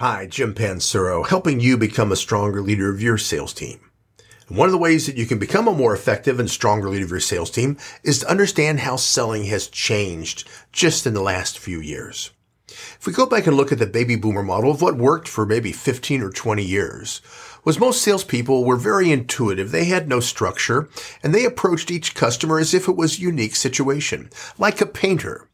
Hi, Jim Pancero, helping you become a stronger leader of your sales team. And one of the ways that you can become a more effective and stronger leader of your sales team is to understand how selling has changed just in the last few years. If we go back and look at the baby boomer model of what worked for maybe 15 or 20 years, was most salespeople were very intuitive. They had no structure and they approached each customer as if it was a unique situation, like a painter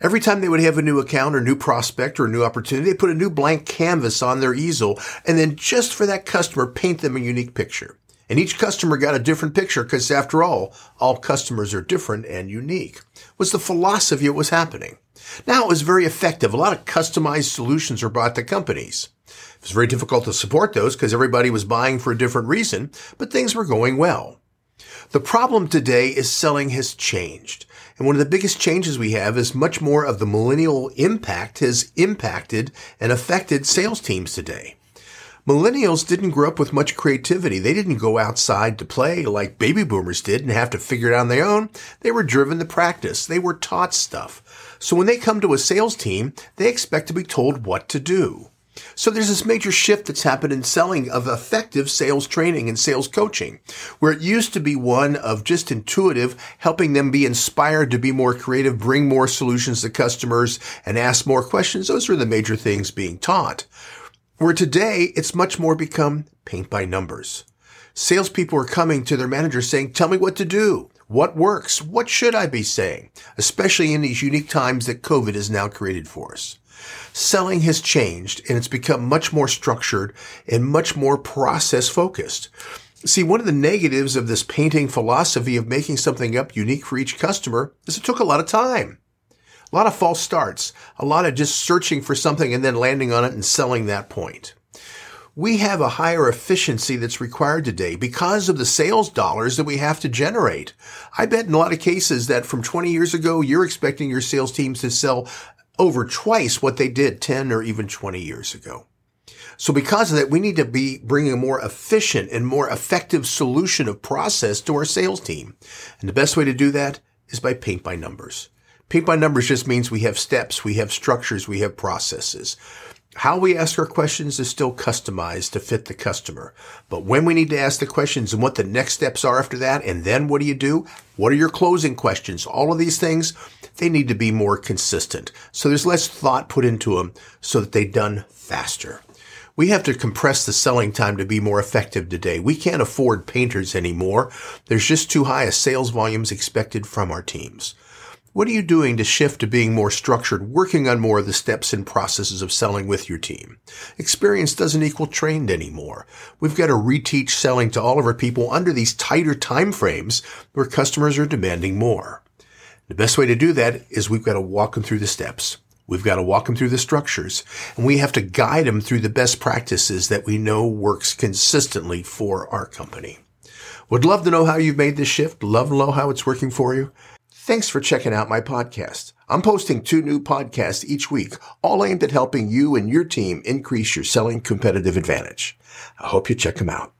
Every time they would have a new account or new prospect or a new opportunity, they put a new blank canvas on their easel and then just for that customer, paint them a unique picture. And each customer got a different picture because after all, all customers are different and unique was the philosophy of what was happening. Now it was very effective. A lot of customized solutions were brought to companies. It was very difficult to support those because everybody was buying for a different reason, but things were going well. The problem today is selling has changed. And one of the biggest changes we have is much more of the millennial impact has impacted and affected sales teams today. Millennials didn't grow up with much creativity. They didn't go outside to play like baby boomers did and have to figure it out on their own. They were driven to practice. They were taught stuff. So when they come to a sales team, they expect to be told what to do. So there's this major shift that's happened in selling of effective sales training and sales coaching, where it used to be one of just intuitive, helping them be inspired to be more creative, bring more solutions to customers and ask more questions. Those are the major things being taught. Where today it's much more become paint by numbers. Salespeople are coming to their managers saying, tell me what to do. What works? What should I be saying? Especially in these unique times that COVID has now created for us selling has changed and it's become much more structured and much more process focused. See, one of the negatives of this painting philosophy of making something up unique for each customer is it took a lot of time. A lot of false starts, a lot of just searching for something and then landing on it and selling that point. We have a higher efficiency that's required today because of the sales dollars that we have to generate. I bet in a lot of cases that from 20 years ago, you're expecting your sales teams to sell over twice what they did 10 or even 20 years ago. So because of that, we need to be bringing a more efficient and more effective solution of process to our sales team. And the best way to do that is by paint by numbers. Paint by numbers just means we have steps, we have structures, we have processes. How we ask our questions is still customized to fit the customer. But when we need to ask the questions and what the next steps are after that, and then what do you do? What are your closing questions? All of these things, they need to be more consistent. So there's less thought put into them so that they're done faster. We have to compress the selling time to be more effective today. We can't afford painters anymore. There's just too high a sales volumes expected from our teams. What are you doing to shift to being more structured, working on more of the steps and processes of selling with your team? Experience doesn't equal trained anymore. We've got to reteach selling to all of our people under these tighter time frames where customers are demanding more. The best way to do that is we've got to walk them through the steps. We've got to walk them through the structures and we have to guide them through the best practices that we know works consistently for our company. Would love to know how you've made this shift. Love to know how it's working for you. Thanks for checking out my podcast. I'm posting two new podcasts each week, all aimed at helping you and your team increase your selling competitive advantage. I hope you check them out.